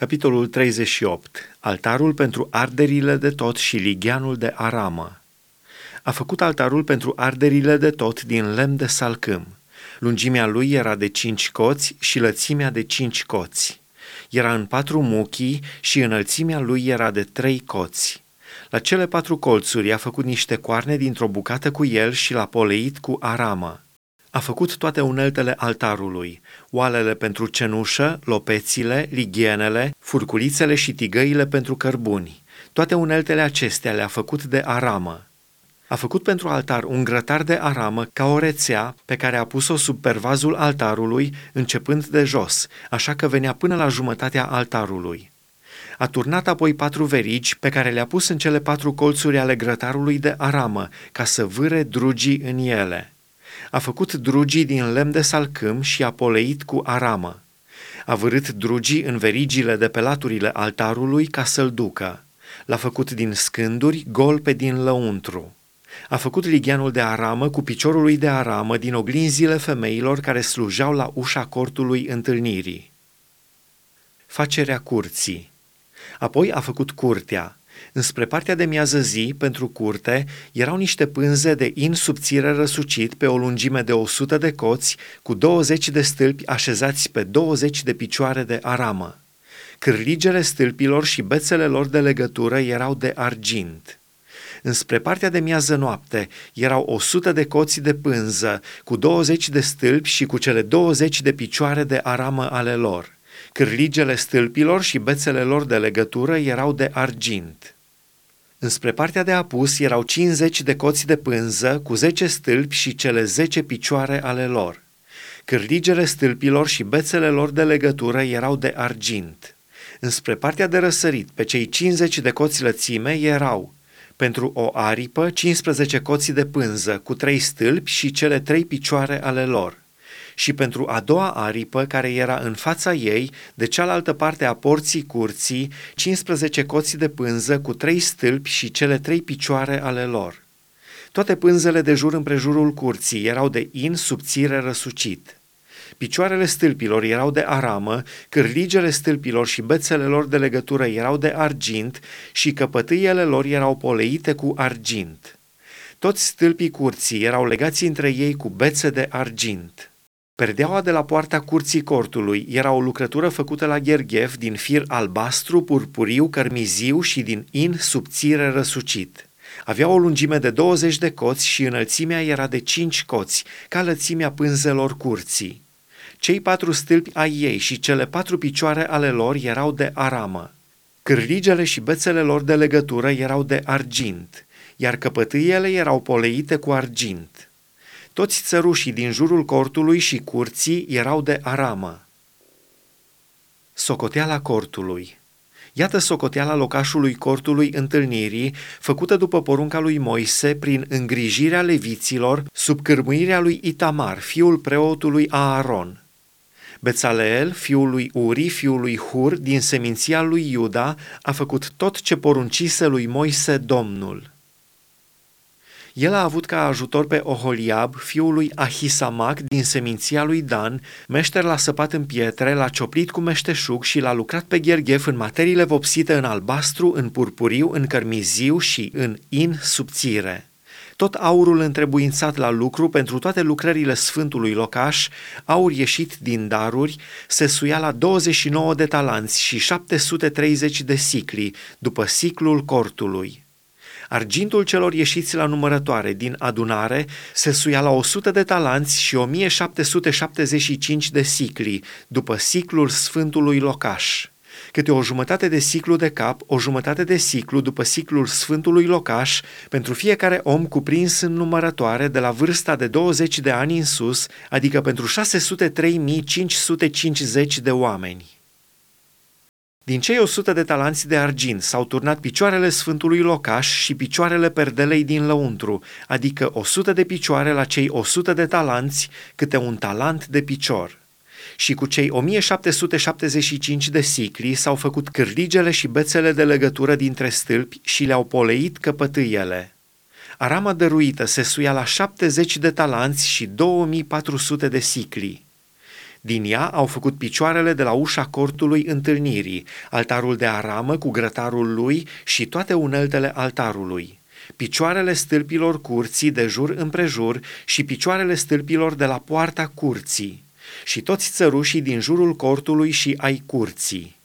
Capitolul 38. Altarul pentru arderile de tot și ligheanul de aramă. A făcut altarul pentru arderile de tot din lemn de salcâm. Lungimea lui era de cinci coți și lățimea de cinci coți. Era în patru muchii și înălțimea lui era de trei coți. La cele patru colțuri a făcut niște coarne dintr-o bucată cu el și l-a poleit cu aramă. A făcut toate uneltele altarului, oalele pentru cenușă, lopețile, lighienele, furculițele și tigăile pentru cărbuni. Toate uneltele acestea le-a făcut de aramă. A făcut pentru altar un grătar de aramă ca o rețea pe care a pus-o sub pervazul altarului, începând de jos, așa că venea până la jumătatea altarului. A turnat apoi patru verigi pe care le-a pus în cele patru colțuri ale grătarului de aramă, ca să vâre drugii în ele. A făcut drugii din lemn de salcâm și a poleit cu aramă. A vârât drugii în verigile de pe laturile altarului ca să-l ducă. L-a făcut din scânduri, gol pe din lăuntru. A făcut ligheanul de aramă cu piciorul lui de aramă din oglinzile femeilor care slujeau la ușa cortului întâlnirii. Facerea curții Apoi a făcut curtea, Înspre partea de miază zi, pentru curte, erau niște pânze de in subțire răsucit pe o lungime de 100 de coți, cu 20 de stâlpi așezați pe 20 de picioare de aramă. Cârligele stâlpilor și bețele lor de legătură erau de argint. Înspre partea de miază noapte erau 100 de coți de pânză, cu 20 de stâlpi și cu cele 20 de picioare de aramă ale lor. Cârligele stâlpilor și bețele lor de legătură erau de argint. Înspre partea de apus erau 50 de coți de pânză cu 10 stâlpi și cele 10 picioare ale lor. Cârligele stâlpilor și bețele lor de legătură erau de argint. Înspre partea de răsărit, pe cei 50 de coți lățime erau pentru o aripă 15 coți de pânză cu trei stâlpi și cele trei picioare ale lor și pentru a doua aripă, care era în fața ei, de cealaltă parte a porții curții, 15 coți de pânză cu trei stâlpi și cele trei picioare ale lor. Toate pânzele de jur împrejurul curții erau de in subțire răsucit. Picioarele stâlpilor erau de aramă, cârligele stâlpilor și bețele lor de legătură erau de argint și căpătâiele lor erau poleite cu argint. Toți stâlpii curții erau legați între ei cu bețe de argint. Perdeaua de la poarta curții cortului era o lucrătură făcută la gherghef din fir albastru, purpuriu, cărmiziu și din in subțire răsucit. Avea o lungime de 20 de coți și înălțimea era de 5 coți, ca lățimea pânzelor curții. Cei patru stâlpi ai ei și cele patru picioare ale lor erau de aramă. Cârligele și bețele lor de legătură erau de argint, iar căpătâiele erau poleite cu argint. Toți țărușii din jurul cortului și curții erau de aramă. Socoteala cortului Iată socoteala locașului cortului întâlnirii, făcută după porunca lui Moise prin îngrijirea leviților, sub cârmuirea lui Itamar, fiul preotului Aaron. Bețaleel, fiul lui Uri, fiul lui Hur, din seminția lui Iuda, a făcut tot ce poruncise lui Moise Domnul. El a avut ca ajutor pe Oholiab, fiul lui Ahisamac din seminția lui Dan, meșter l-a săpat în pietre, l-a cioplit cu meșteșug și l-a lucrat pe gherghef în materiile vopsite în albastru, în purpuriu, în cărmiziu și în in subțire. Tot aurul întrebuințat la lucru pentru toate lucrările Sfântului Locaș, aur ieșit din daruri, se suia la 29 de talanți și 730 de sicli, după siclul cortului. Argintul celor ieșiți la numărătoare din adunare se suia la 100 de talanți și 1775 de sicli, după siclul Sfântului Locaș. Câte o jumătate de siclu de cap, o jumătate de siclu după siclul Sfântului Locaș, pentru fiecare om cuprins în numărătoare de la vârsta de 20 de ani în sus, adică pentru 603.550 de oameni. Din cei 100 de talanți de argint s-au turnat picioarele Sfântului Locaș și picioarele perdelei din lăuntru, adică 100 de picioare la cei 100 de talanți, câte un talent de picior. Și cu cei 1775 de sicli s-au făcut cârligele și bețele de legătură dintre stâlpi și le-au poleit căpătâiele. Arama dăruită se suia la 70 de talanți și 2400 de sicli. Din ea au făcut picioarele de la ușa cortului întâlnirii, altarul de aramă cu grătarul lui și toate uneltele altarului picioarele stâlpilor curții de jur împrejur și picioarele stâlpilor de la poarta curții și toți țărușii din jurul cortului și ai curții.